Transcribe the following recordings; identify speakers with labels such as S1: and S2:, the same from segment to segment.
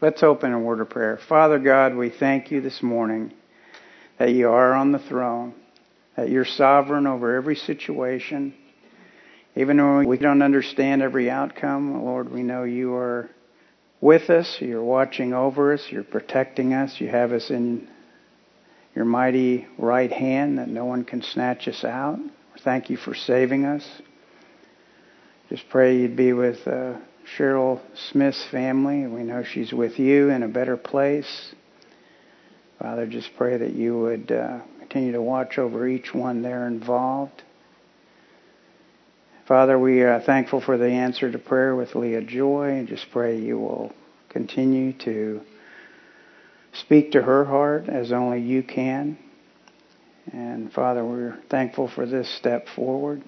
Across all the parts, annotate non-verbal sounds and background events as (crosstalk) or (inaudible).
S1: Let's open a word of prayer. Father God, we thank you this morning that you are on the throne, that you're sovereign over every situation. Even when we don't understand every outcome, Lord, we know you are with us. You're watching over us. You're protecting us. You have us in your mighty right hand that no one can snatch us out. Thank you for saving us. Just pray you'd be with uh, Cheryl Smith's family. We know she's with you in a better place. Father, just pray that you would uh, continue to watch over each one there involved. Father, we are thankful for the answer to prayer with Leah Joy and just pray you will continue to speak to her heart as only you can. And Father, we're thankful for this step forward.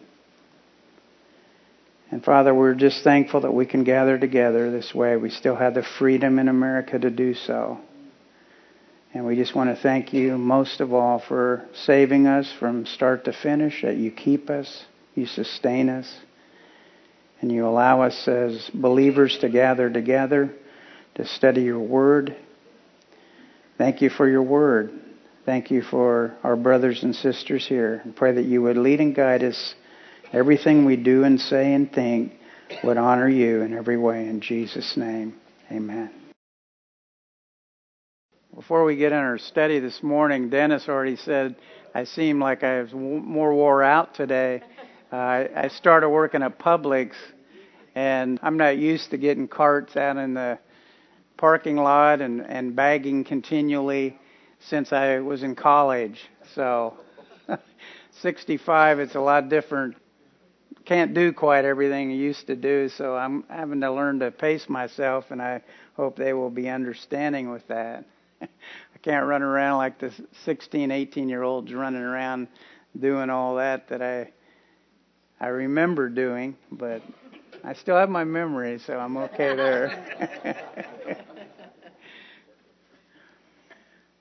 S1: And Father, we're just thankful that we can gather together this way. We still have the freedom in America to do so. And we just want to thank you most of all for saving us from start to finish, that you keep us, you sustain us, and you allow us as believers to gather together to study your word. Thank you for your word. Thank you for our brothers and sisters here. And pray that you would lead and guide us Everything we do and say and think would honor you in every way. In Jesus' name, amen. Before we get in our study this morning, Dennis already said I seem like I was more wore out today. Uh, I started working at Publix, and I'm not used to getting carts out in the parking lot and, and bagging continually since I was in college. So, (laughs) 65, it's a lot different can't do quite everything I used to do, so I'm having to learn to pace myself, and I hope they will be understanding with that. (laughs) I can't run around like the 16, 18 year olds running around doing all that that I I remember doing, but I still have my memory, so I'm okay there. (laughs)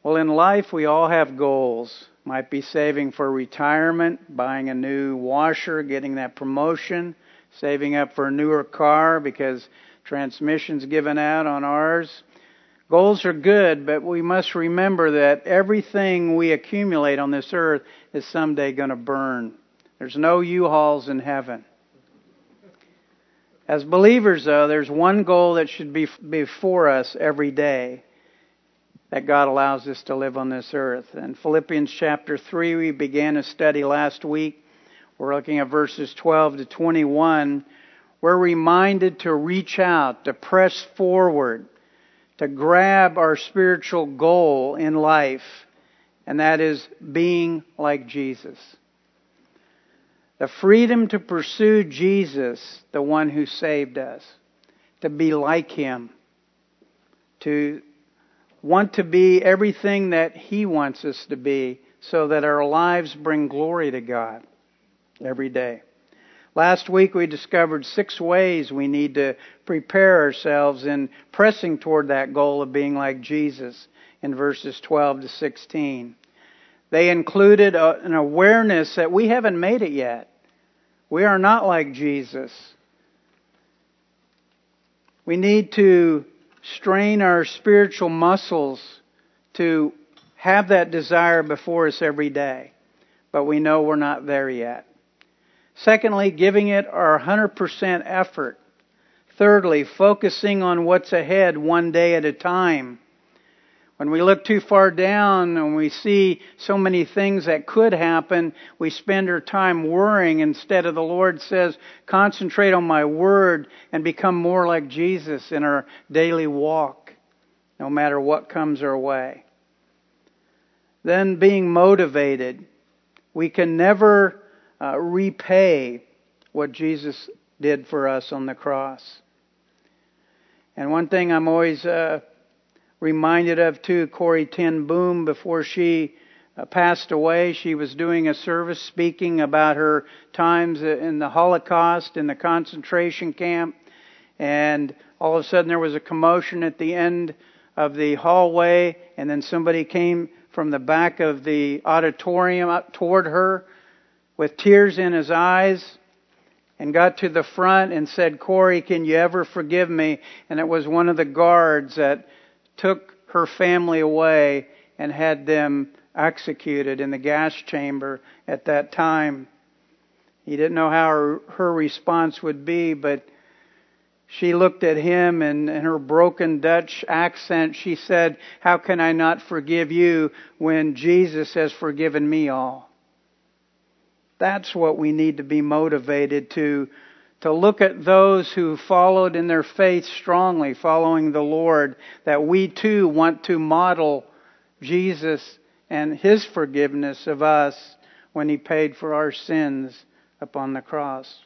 S1: well, in life, we all have goals. Might be saving for retirement, buying a new washer, getting that promotion, saving up for a newer car because transmission's given out on ours. Goals are good, but we must remember that everything we accumulate on this earth is someday going to burn. There's no U-Hauls in heaven. As believers, though, there's one goal that should be before us every day that God allows us to live on this earth. In Philippians chapter 3, we began a study last week. We're looking at verses 12 to 21. We're reminded to reach out, to press forward, to grab our spiritual goal in life, and that is being like Jesus. The freedom to pursue Jesus, the one who saved us, to be like Him, to want to be everything that He wants us to be so that our lives bring glory to God every day. Last week we discovered six ways we need to prepare ourselves in pressing toward that goal of being like Jesus in verses 12 to 16. They included a, an awareness that we haven't made it yet. We are not like Jesus. We need to strain our spiritual muscles to have that desire before us every day, but we know we're not there yet. Secondly, giving it our 100% effort. Thirdly, focusing on what's ahead one day at a time. When we look too far down and we see so many things that could happen, we spend our time worrying instead of the Lord says, concentrate on my word and become more like Jesus in our daily walk, no matter what comes our way. Then being motivated. We can never uh, repay what Jesus did for us on the cross. And one thing I'm always uh, reminded of too Corrie ten Boom before she uh, passed away. She was doing a service speaking about her times in the Holocaust, in the concentration camp, and all of a sudden there was a commotion at the end of the hallway, and then somebody came from the back of the auditorium up toward her with tears in his eyes and got to the front and said, Corrie, can you ever forgive me? And it was one of the guards that took her family away and had them executed in the gas chamber at that time. He didn't know how her, her response would be, but she looked at him and in her broken Dutch accent, she said, How can I not forgive you when Jesus has forgiven me all? That's what we need to be motivated to, to look at those who followed in their faith strongly, following the Lord, that we too want to model Jesus and His forgiveness of us when He paid for our sins upon the cross.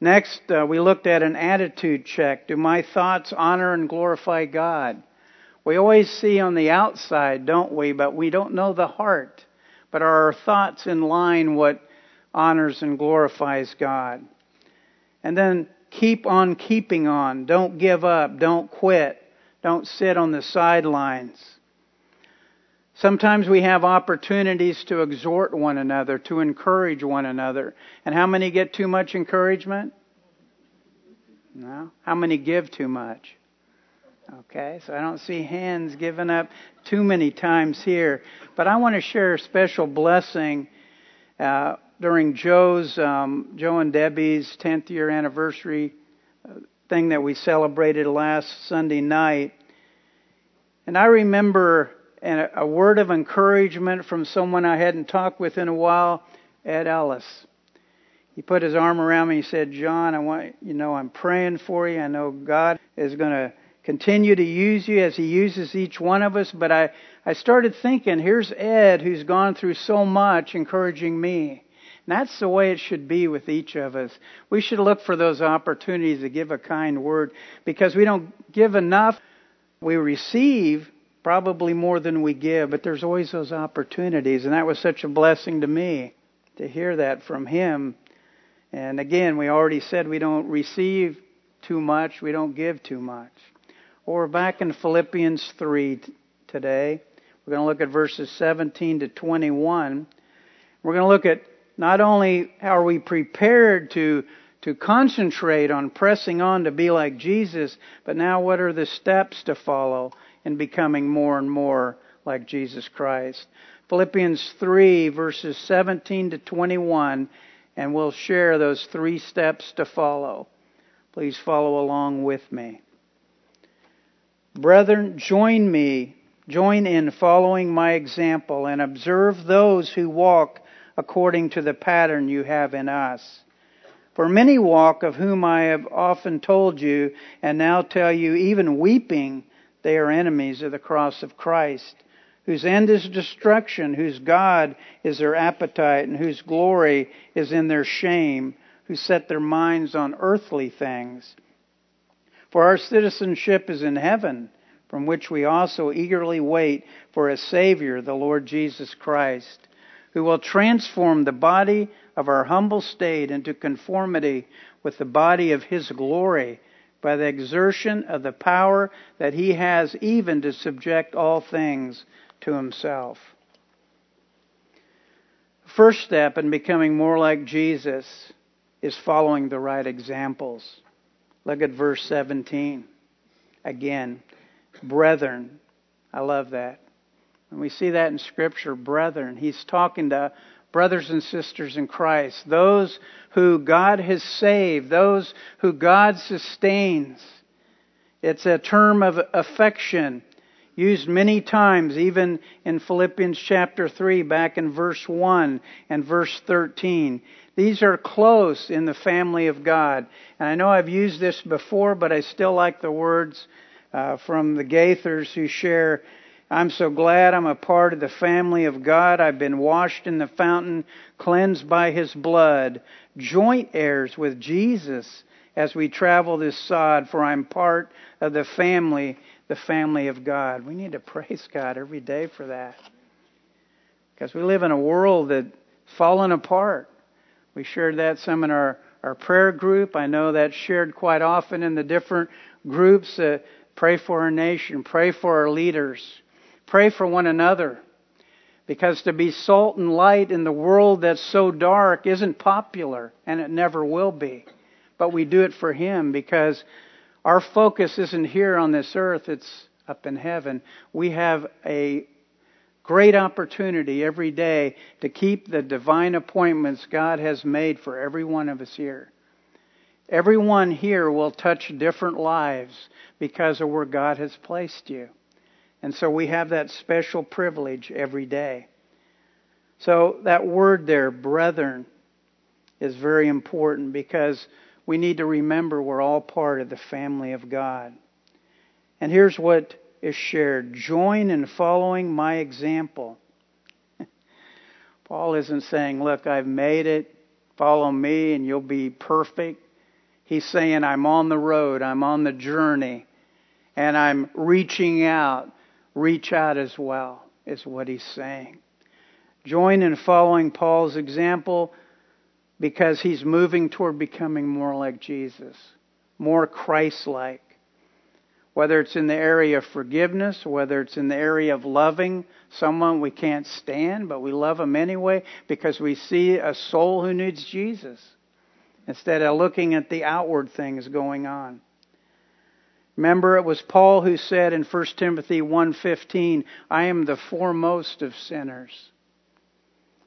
S1: Next, uh, we looked at an attitude check. Do my thoughts honor and glorify God? We always see on the outside, don't we? But we don't know the heart. But are our thoughts in line what honors and glorifies God? And then keep on keeping on. Don't give up. Don't quit. Don't sit on the sidelines. Sometimes we have opportunities to exhort one another, to encourage one another. And how many get too much encouragement? No. How many give too much? Okay, so I don't see hands given up too many times here. But I want to share a special blessing uh, during Joe's, um, Joe and Debbie's 10th year anniversary uh, thing that we celebrated last Sunday night. And I remember and a, a word of encouragement from someone I hadn't talked with in a while, Ed Ellis. He put his arm around me. He said, John, I want you know I'm praying for you. I know God is going to continue to use you as He uses each one of us. But I, I started thinking, here's Ed who's gone through so much encouraging me. And that's the way it should be with each of us. We should look for those opportunities to give a kind word because we don't give enough. We receive probably more than we give, but there's always those opportunities. And that was such a blessing to me to hear that from him. And again, we already said we don't receive too much, we don't give too much. Or back in Philippians 3 t- today, we're going to look at verses 17 to 21. We're going to look at not only are we prepared to to concentrate on pressing on to be like Jesus, but now what are the steps to follow in becoming more and more like Jesus Christ. Philippians 3, verses 17 to 21, and we'll share those three steps to follow. Please follow along with me. Brethren, join me, join in following my example, and observe those who walk according to the pattern you have in us. For many walk, of whom I have often told you, and now tell you, even weeping, they are enemies of the cross of Christ, whose end is destruction, whose God is their appetite, and whose glory is in their shame, who set their minds on earthly things. For our citizenship is in heaven, from which we also eagerly wait for a Savior, the Lord Jesus Christ, who will transform the body of our humble state into conformity with the body of His glory by the exertion of the power that he has even to subject all things to himself. First step in becoming more like Jesus is following the right examples. Look at verse 17. Again, brethren. I love that. And we see that in Scripture, brethren. He's talking to brothers and sisters in Christ, those who God has saved, those who God sustains. It's a term of affection used many times, even in Philippians chapter 3, back in verse 1 and verse 13. These are close in the family of God. And I know I've used this before, but I still like the words uh, from the Gaithers who share I'm so glad I'm a part of the family of God. I've been washed in the fountain, cleansed by His blood, joint heirs with Jesus as we travel this sod, for I'm part of the family, the family of God. We need to (laughs) praise God every day for that. Because we live in a world that's fallen apart. We shared that some in our, our prayer group. I know that's shared quite often in the different groups. Uh, pray for our nation, pray for our leaders. Pray for one another. Because to be salt and light in the world that's so dark isn't popular, and it never will be. But we do it for Him because our focus isn't here on this earth, it's up in heaven, we have a great opportunity every day to keep the divine appointments God has made for every one of us here. Everyone here will touch different lives because of where God has placed you. And so we have that special privilege every day. So that word there, brethren, is very important because we need to remember we're all part of the family of God. And here's what is shared join in following my example. (laughs) Paul isn't saying, Look, I've made it, follow me, and you'll be perfect. He's saying, I'm on the road, I'm on the journey, and I'm reaching out. Reach out as well, is what he's saying. Join in following Paul's example because he's moving toward becoming more like Jesus, more Christ like. Whether it's in the area of forgiveness, whether it's in the area of loving someone we can't stand, but we love them anyway because we see a soul who needs Jesus instead of looking at the outward things going on. Remember it was Paul who said in 1 Timothy 1:15, "I am the foremost of sinners."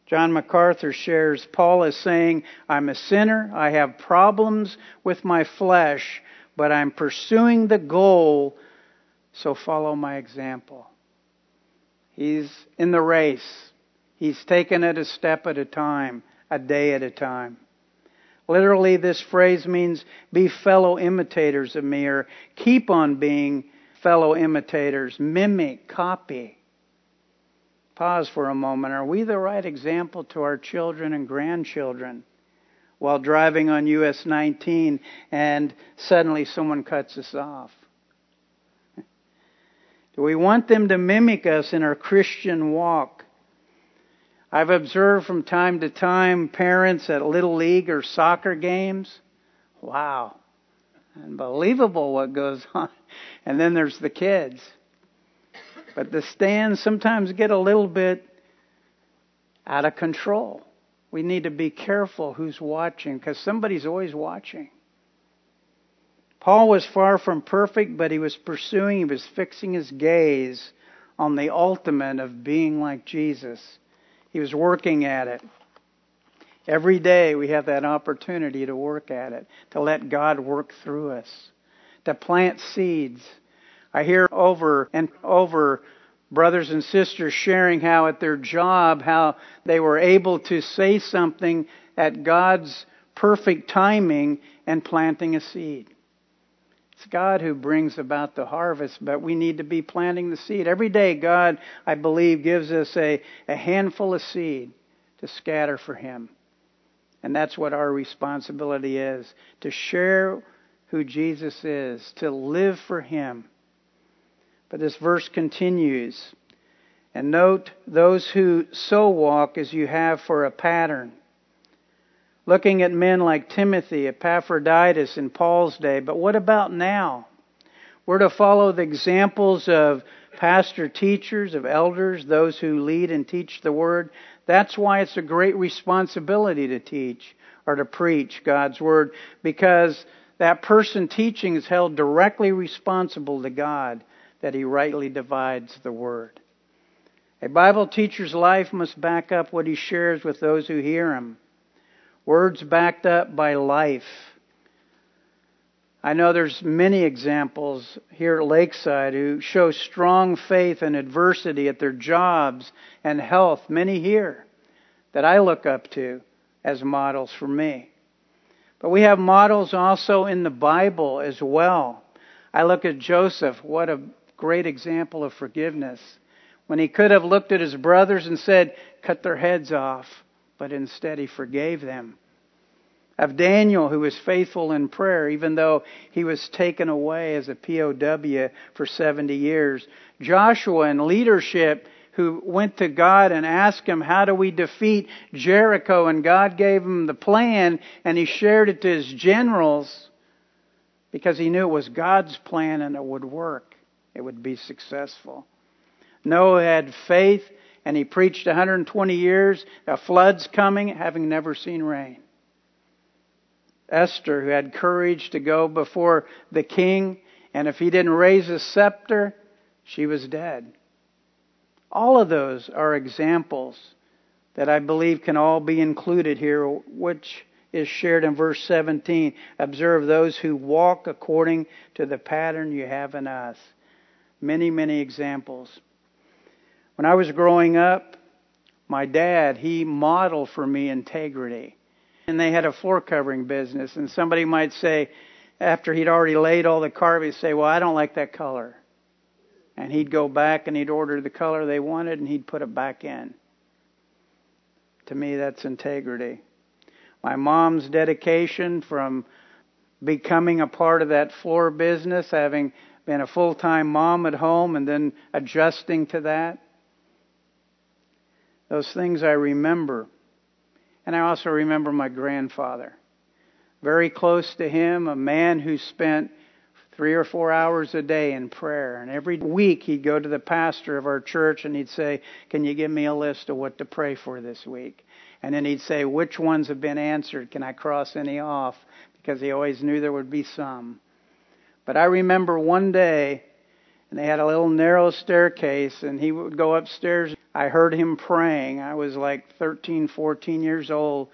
S1: John MacArthur shares Paul is saying, I'm a sinner, I have problems with my flesh, but I'm pursuing the goal, so follow my example. He's in the race. He's taken it a step at a time, a day at a time. Literally, this phrase means be fellow imitators of me, or keep on being fellow imitators, mimic, copy pause for a moment. Are we the right example to our children and grandchildren while driving on US 19 and suddenly someone cuts us off? Do we want them to mimic us in our Christian walk? I've observed from time to time parents at Little League or soccer games. Wow. Unbelievable what goes (laughs) on. And then there's the kids. But the stands sometimes get a little bit out of control. We need to be careful who's watching because somebody's always watching. Paul was far from perfect, but he was pursuing, he was fixing his gaze on the ultimate of being like Jesus. He was working at it. Every day we have that opportunity to work at it, to let God work through us, to plant seeds I hear over and over brothers and sisters sharing how at their job, how they were able to say something at God's perfect timing and planting a seed. It's God who brings about the harvest, but we need to be planting the seed. Every day, God, I believe, gives us a, a handful of seed to scatter for Him. And that's what our responsibility is to share who Jesus is, to live for Him but this verse continues. And note those who so walk as you have for a pattern. Looking at men like Timothy, Epaphroditus in Paul's day, but what about now? We're to follow the examples of pastor teachers, of elders, those who lead and teach the word. That's why it's a great responsibility to teach or to preach God's word because that person teaching is held directly responsible to God that he rightly divides the word. A Bible teacher's life must back up what he shares with those who hear him. Words backed up by life. I know there's many examples here at Lakeside who show strong faith in adversity at their jobs and health, many here that I look up to as models for me. But we have models also in the Bible as well. I look at Joseph, what a great example of forgiveness. When he could have looked at his brothers and said, cut their heads off, but instead he forgave them. Of Daniel, who was faithful in prayer, even though he was taken away as a POW for 70 years. Joshua in leadership, who went to God and asked him, How do we defeat Jericho? And God gave him the plan, and he shared it to his generals because he knew it was God's plan and it would work it would be successful. Noah had faith and he preached 120 years, a flood's coming, having never seen rain. Esther, who had courage to go before the king, and if he didn't raise a scepter, she was dead. All of those are examples that I believe can all be included here, which is shared in verse 17. Observe those who walk according to the pattern you have in us. Many, many examples. When I was growing up, my dad, he modeled for me integrity. And they had a floor covering business, and somebody might say, after he'd already laid all the carpet, he'd say, Well, I don't like that color. And he'd go back and he'd order the color they wanted and he'd put it back in. To me, that's integrity. My mom's dedication from becoming a part of that floor business, having been a full time mom at home and then adjusting to that. Those things I remember. And I also remember my grandfather. Very close to him, a man who spent three or four hours a day in prayer. And every week he'd go to the pastor of our church and he'd say, Can you give me a list of what to pray for this week? And then he'd say, Which ones have been answered? Can I cross any off? Because he always knew there would be some. But I remember one day, and they had a little narrow staircase, and he would go upstairs. I heard him praying. I was like 13, 14 years old.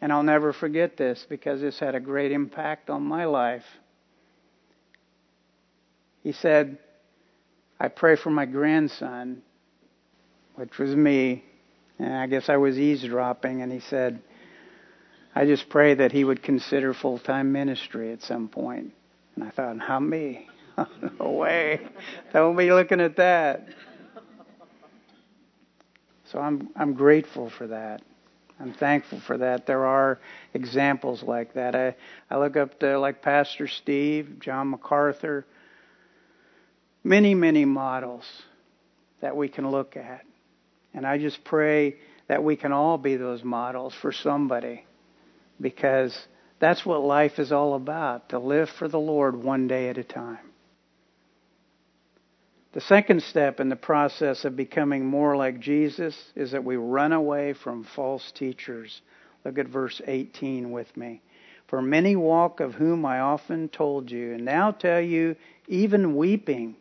S1: And I'll never forget this because this had a great impact on my life. He said, I pray for my grandson, which was me. And I guess I was eavesdropping. And he said, I just pray that he would consider full time ministry at some point. And I thought, how me? (laughs) no way. Don't be looking at that. So I'm I'm grateful for that. I'm thankful for that. There are examples like that. I, I look up to like Pastor Steve, John MacArthur, many, many models that we can look at. And I just pray that we can all be those models for somebody because that's what life is all about to live for the Lord one day at a time. The second step in the process of becoming more like Jesus is that we run away from false teachers. Look at verse 18 with me. For many walk of whom I often told you, and now tell you, even weeping,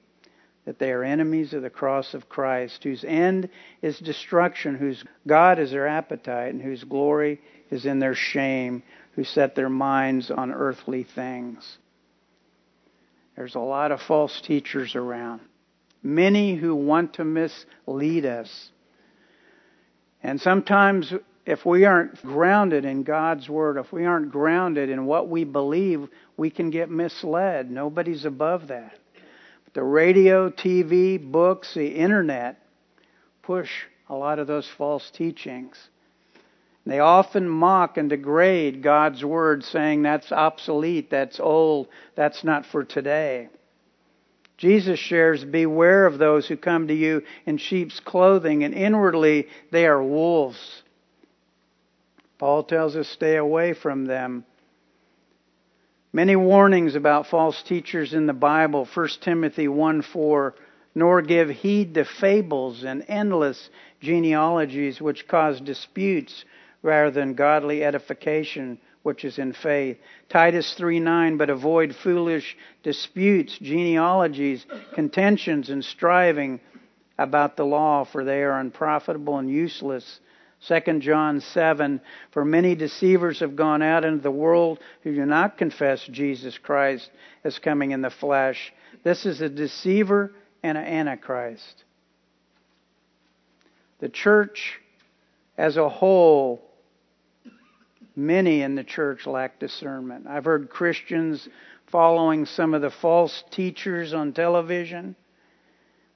S1: that they are enemies of the cross of Christ, whose end is destruction, whose God is their appetite, and whose glory is in their shame, who set their minds on earthly things. There's a lot of false teachers around, many who want to mislead us. And sometimes, if we aren't grounded in God's Word, if we aren't grounded in what we believe, we can get misled. Nobody's above that. The radio, TV, books, the internet push a lot of those false teachings. They often mock and degrade God's Word, saying that's obsolete, that's old, that's not for today. Jesus shares, Beware of those who come to you in sheep's clothing, and inwardly they are wolves. Paul tells us, Stay away from them. Many warnings about false teachers in the Bible. 1 Timothy 1 4. Nor give heed to fables and endless genealogies which cause disputes rather than godly edification which is in faith. Titus 3 9, but avoid foolish disputes, genealogies, contentions, and striving about the law, for they are unprofitable and useless. 2 John 7 For many deceivers have gone out into the world who do not confess Jesus Christ as coming in the flesh. This is a deceiver and an antichrist. The church as a whole, many in the church lack discernment. I've heard Christians following some of the false teachers on television.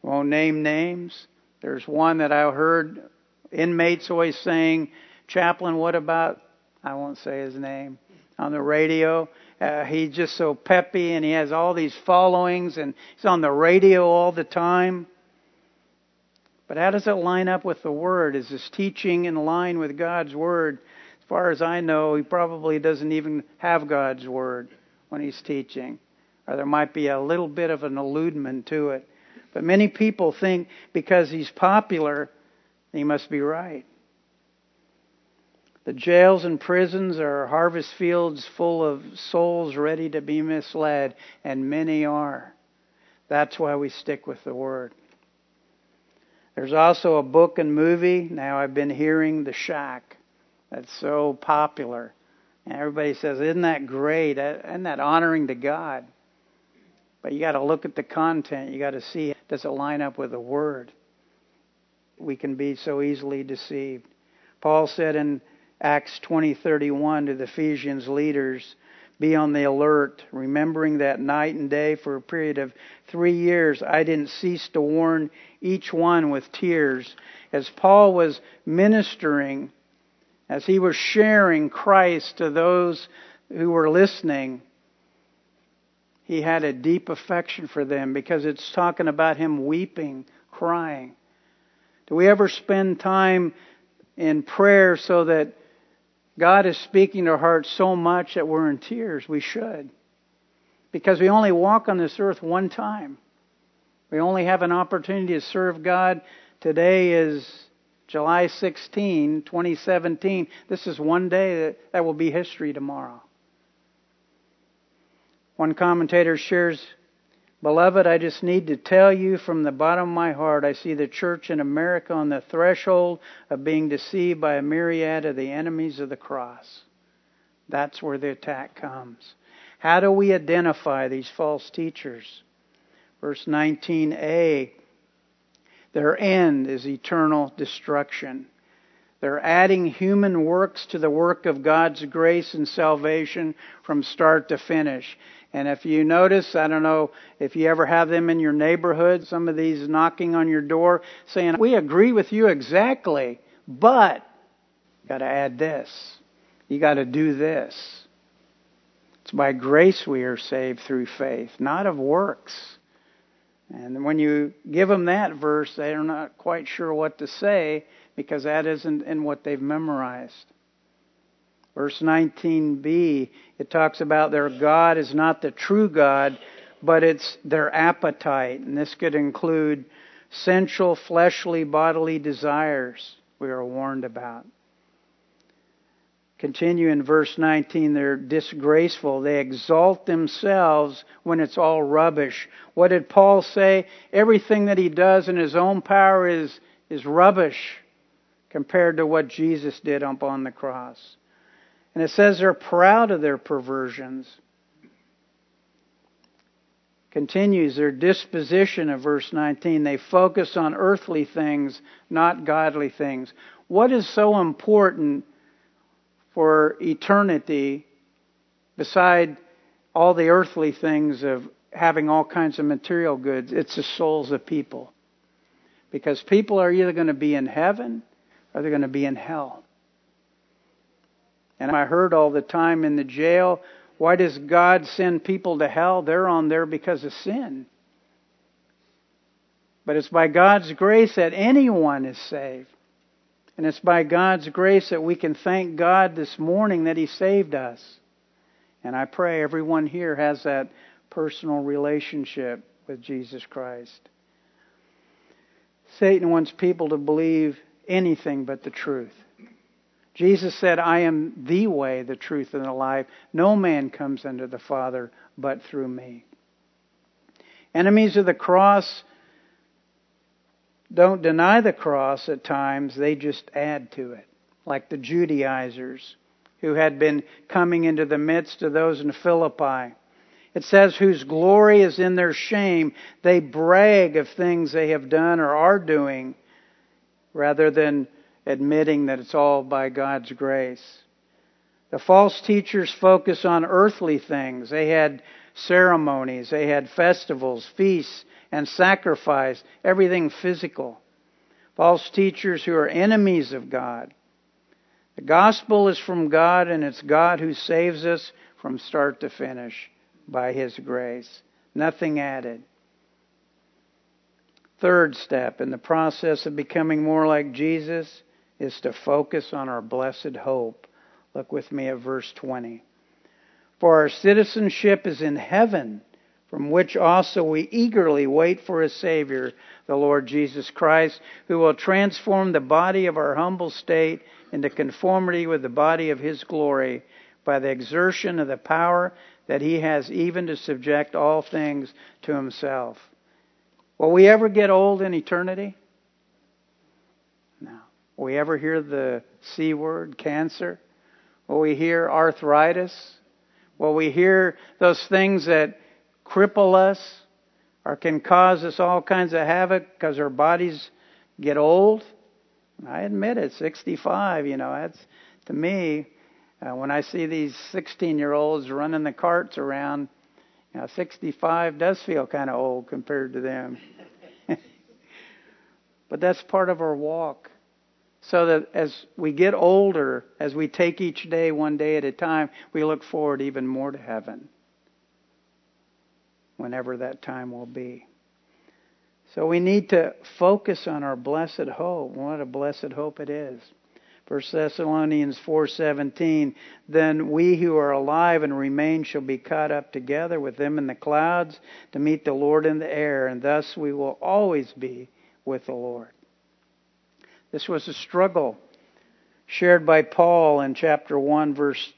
S1: Won't name names. There's one that I heard Inmates always saying, Chaplain, what about, I won't say his name, on the radio. Uh, he's just so peppy and he has all these followings and he's on the radio all the time. But how does it line up with the Word? Is his teaching in line with God's Word? As far as I know, he probably doesn't even have God's Word when he's teaching. Or there might be a little bit of an alludement to it. But many people think because he's popular, he must be right. The jails and prisons are harvest fields full of souls ready to be misled, and many are. That's why we stick with the Word. There's also a book and movie. Now I've been hearing The Shack. That's so popular. And everybody says, Isn't that great? Uh, isn't that honoring to God? But you got to look at the content. You got to see does it line up with the Word? We can be so easily deceived. Paul said in Acts 20:31 to the Ephesians leaders, be on the alert, remembering that night and day for a period of three years I didn't cease to warn each one with tears. As Paul was ministering, as he was sharing Christ to those who were listening, he had a deep affection for them because it's talking about him weeping, crying. Do we ever spend time in prayer so that God is speaking to our hearts so much that we're in tears. We should. Because we only walk on this earth one time. We only have an opportunity to serve God. Today is July 16, 2017. This is one day that, that will be history tomorrow. One commentator shares Beloved, I just need to tell you from the bottom of my heart, I see the church in America on the threshold of being deceived by a myriad of the enemies of the cross. That's where the attack comes. How do we identify these false teachers? Verse 19a Their end is eternal destruction. They're adding human works to the work of God's grace and salvation from start to finish. And if you notice, I don't know if you ever have them in your neighborhood, some of these knocking on your door saying, We agree with you exactly, but you got to add this. You got to do this. It's by grace we are saved through faith, not of works. And when you give them that verse, they're not quite sure what to say because that isn't in what they've memorized. Verse 19b, it talks about their God is not the true God, but it's their appetite. And this could include sensual, fleshly, bodily desires we are warned about. Continue in verse 19, they're disgraceful. They exalt themselves when it's all rubbish. What did Paul say? Everything that he does in his own power is, is rubbish compared to what Jesus did up on the cross. And it says they're proud of their perversions. Continues their disposition of verse 19. They focus on earthly things, not godly things. What is so important for eternity beside all the earthly things of having all kinds of material goods? It's the souls of people. Because people are either going to be in heaven or they're going to be in hell. And I heard all the time in the jail, why does God send people to hell? They're on there because of sin. But it's by God's grace that anyone is saved. And it's by God's grace that we can thank God this morning that He saved us. And I pray everyone here has that personal relationship with Jesus Christ. Satan wants people to believe anything but the truth. Jesus said, I am the way, the truth, and the life. No man comes unto the Father but through me. Enemies of the cross don't deny the cross at times, they just add to it, like the Judaizers who had been coming into the midst of those in Philippi. It says, whose glory is in their shame. They brag of things they have done or are doing rather than admitting that it's all by God's grace. The false teachers focus on earthly things. They had ceremonies, they had festivals, feasts, and sacrifice, everything physical. False teachers who are enemies of God. The gospel is from God, and it's God who saves us from start to finish by His grace. Nothing added. Third step in the process of becoming more like Jesus is to focus on our blessed hope. Look with me at verse 20. For our citizenship is in heaven, from which also we eagerly wait for a Savior, the Lord Jesus Christ, who will transform the body of our humble state into conformity with the body of His glory by the exertion of the power that He has even to subject all things to Himself. Will we ever get old in eternity? No. Will we ever hear the C word, cancer? Will we hear arthritis? Will we hear those things that cripple us or can cause us all kinds of havoc because our bodies get old? I admit it, 65, you know, that's to me, uh, when I see these 16 year olds running the carts around, you know, 65 does feel kind of old compared to them. (laughs) but that's part of our walk. So that as we get older, as we take each day one day at a time, we look forward even more to heaven. Whenever that time will be. So we need to focus on our blessed hope. What a blessed hope it is. 1 Thessalonians 4:17 Then we who are alive and remain shall be caught up together with them in the clouds to meet the Lord in the air and thus we will always be with the Lord. This was a struggle shared by Paul in chapter 1 verse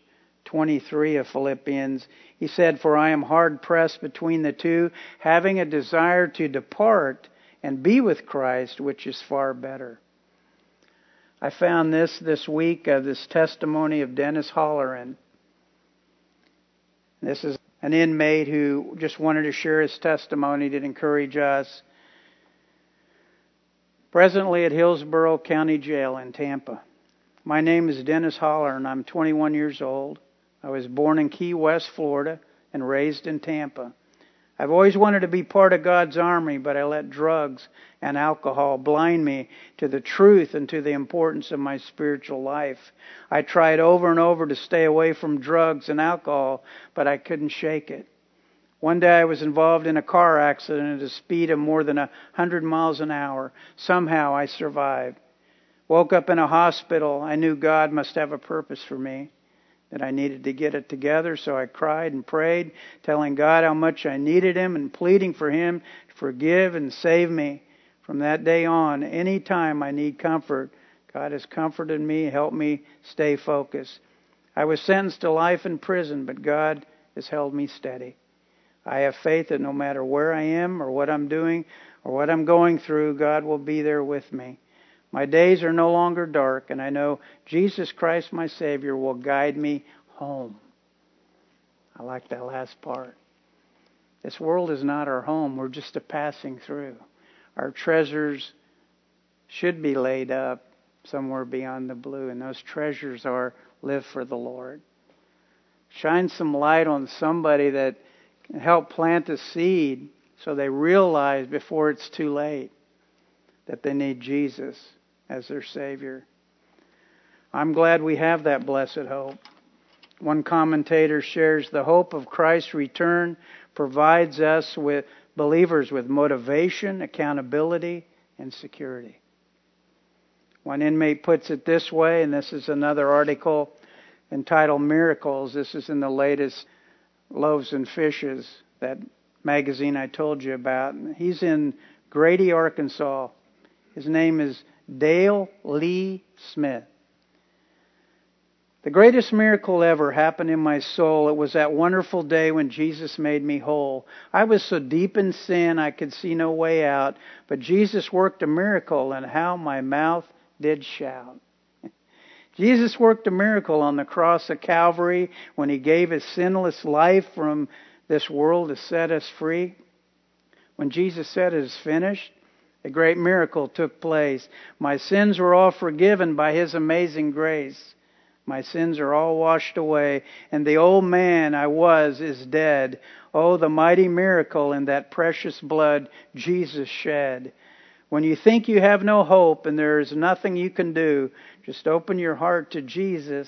S1: 23 of Philippians. He said, For I am hard pressed between the two, having a desire to depart and be with Christ, which is far better. I found this this week, uh, this testimony of Dennis Holleran. This is an inmate who just wanted to share his testimony to encourage us. Presently at Hillsborough County Jail in Tampa. My name is Dennis Holler and I'm 21 years old. I was born in Key West, Florida, and raised in Tampa. I've always wanted to be part of God's army, but I let drugs and alcohol blind me to the truth and to the importance of my spiritual life. I tried over and over to stay away from drugs and alcohol, but I couldn't shake it. One day I was involved in a car accident at a speed of more than a hundred miles an hour. Somehow I survived. Woke up in a hospital. I knew God must have a purpose for me that I needed to get it together. So I cried and prayed, telling God how much I needed Him and pleading for Him to forgive and save me. From that day on, any time I need comfort, God has comforted me, helped me stay focused. I was sentenced to life in prison, but God has held me steady. I have faith that no matter where I am or what I'm doing or what I'm going through, God will be there with me. My days are no longer dark, and I know Jesus Christ, my Savior, will guide me home. I like that last part. This world is not our home. We're just a passing through. Our treasures should be laid up somewhere beyond the blue, and those treasures are live for the Lord. Shine some light on somebody that can help plant a seed so they realize before it's too late that they need Jesus as their Savior. I'm glad we have that blessed hope. One commentator shares the hope of Christ's return provides us with believers with motivation, accountability, and security. One inmate puts it this way, and this is another article entitled Miracles. This is in the latest Loaves and Fishes, that magazine I told you about. He's in Grady, Arkansas. His name is Dale Lee Smith. The greatest miracle ever happened in my soul. It was that wonderful day when Jesus made me whole. I was so deep in sin I could see no way out, but Jesus worked a miracle and how my mouth did shout. (laughs) Jesus worked a miracle on the cross of Calvary when he gave his sinless life from this world to set us free. When Jesus said it is finished, a great miracle took place. My sins were all forgiven by His amazing grace. My sins are all washed away, and the old man I was is dead. Oh, the mighty miracle in that precious blood Jesus shed. When you think you have no hope and there is nothing you can do, just open your heart to Jesus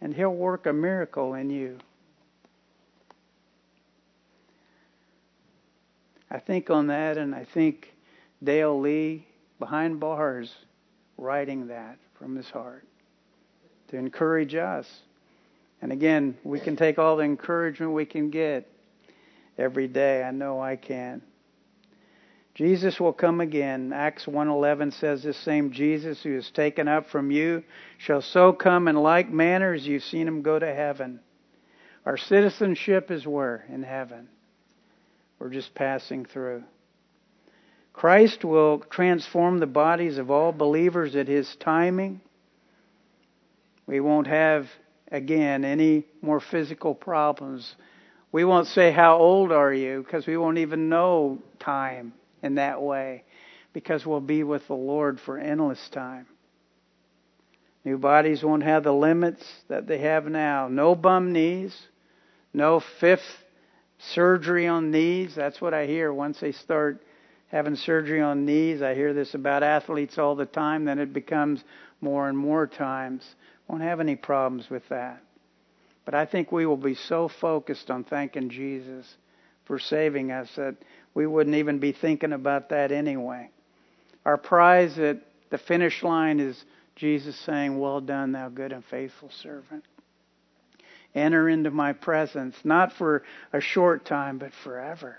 S1: and He'll work a miracle in you. I think on that and I think Dale Lee behind bars writing that from his heart to encourage us. And again, we can take all the encouragement we can get every day. I know I can. Jesus will come again. Acts 1:11 says this same Jesus who is taken up from you shall so come in like manner as you've seen him go to heaven. Our citizenship is where? In heaven. We're just passing through. Christ will transform the bodies of all believers at His timing. We won't have, again, any more physical problems. We won't say, How old are you? because we won't even know time in that way because we'll be with the Lord for endless time. New bodies won't have the limits that they have now. No bum knees, no fifth surgery on knees. That's what I hear once they start having surgery on knees. I hear this about athletes all the time, then it becomes more and more times. Won't have any problems with that. But I think we will be so focused on thanking Jesus for saving us that we wouldn't even be thinking about that anyway. Our prize at the finish line is Jesus saying, Well done, thou good and faithful servant. Enter into my presence, not for a short time, but forever.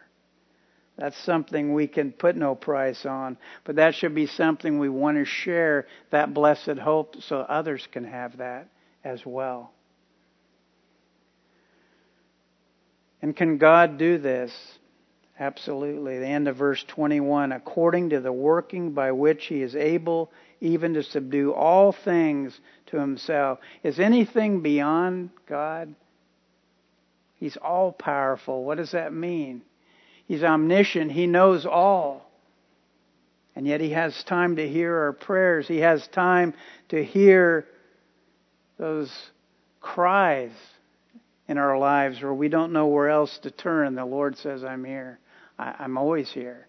S1: That's something we can put no price on, but that should be something we want to share that blessed hope so others can have that as well. And can God do this? Absolutely. The end of verse 21 according to the working by which he is able even to subdue all things to himself. Is anything beyond God? He's all powerful. What does that mean? He's omniscient. He knows all. And yet He has time to hear our prayers. He has time to hear those cries in our lives where we don't know where else to turn. The Lord says, I'm here. I, am always here.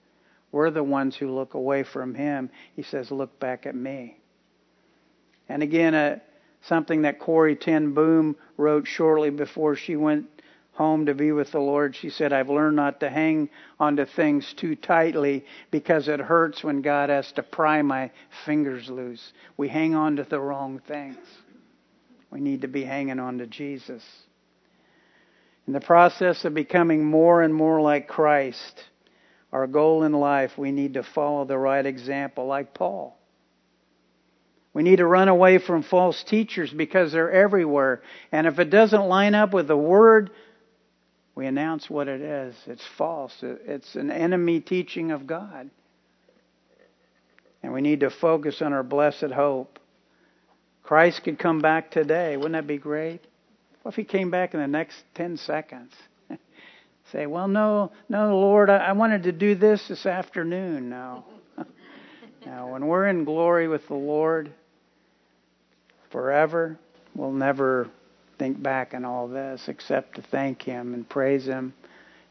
S1: We're the ones who look away from Him. He says, Look back at me. And again, uh, something that Corrie ten Boom wrote shortly before she went home to be with the Lord, she said, I've learned not to hang onto things too tightly because it hurts when God has to pry my fingers loose. We hang on to the wrong things. We need to be hanging on to Jesus. In the process of becoming more and more like Christ, our goal in life, we need to follow the right example, like Paul. We need to run away from false teachers because they're everywhere. And if it doesn't line up with the Word, we announce what it is. It's false. It's an enemy teaching of God. And we need to focus on our blessed hope. Christ could come back today. Wouldn't that be great? What if he came back in the next 10 seconds? (laughs) Say, well, no, no, Lord, I, I wanted to do this this afternoon. No. (laughs) now, when we're in glory with the Lord forever, we'll never think back on all this except to thank Him and praise Him.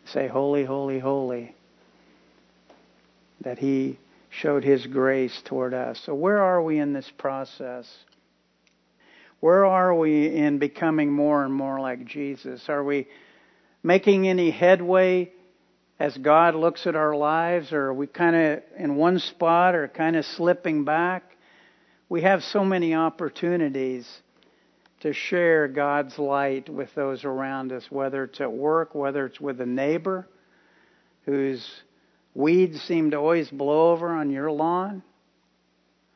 S1: Say, Holy, holy, holy. That He showed His grace toward us. So, where are we in this process? Where are we in becoming more and more like Jesus? Are we making any headway as God looks at our lives, or are we kind of in one spot or kind of slipping back? We have so many opportunities to share God's light with those around us, whether it's at work, whether it's with a neighbor whose weeds seem to always blow over on your lawn,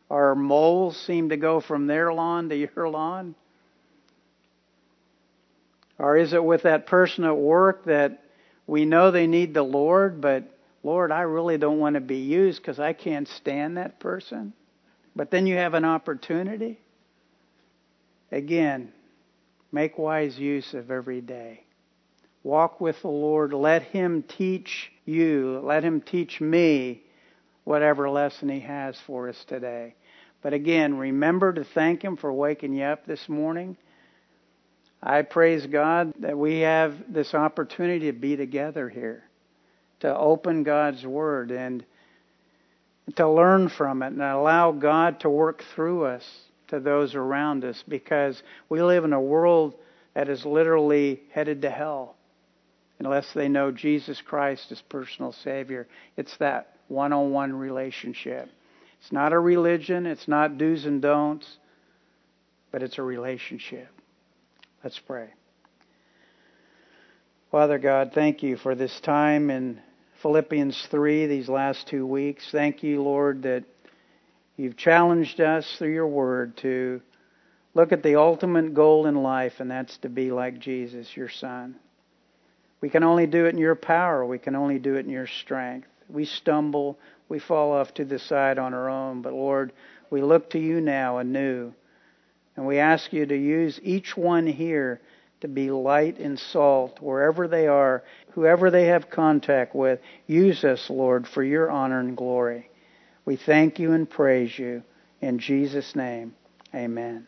S1: or moles seem to go from their lawn to your lawn. Or is it with that person at work that we know they need the Lord, but Lord, I really don't want to be used because I can't stand that person? But then you have an opportunity Again, make wise use of every day. Walk with the Lord. Let Him teach you, let Him teach me whatever lesson He has for us today. But again, remember to thank Him for waking you up this morning. I praise God that we have this opportunity to be together here, to open God's Word and to learn from it and allow God to work through us to those around us because we live in a world that is literally headed to hell unless they know Jesus Christ as personal Savior. It's that one on one relationship. It's not a religion, it's not do's and don'ts, but it's a relationship. Let's pray. Father God, thank you for this time in Philippians 3, these last two weeks. Thank you, Lord, that You've challenged us through your word to look at the ultimate goal in life, and that's to be like Jesus, your Son. We can only do it in your power. We can only do it in your strength. We stumble, we fall off to the side on our own, but Lord, we look to you now anew. And we ask you to use each one here to be light and salt wherever they are, whoever they have contact with. Use us, Lord, for your honor and glory. We thank you and praise you. In Jesus' name, amen.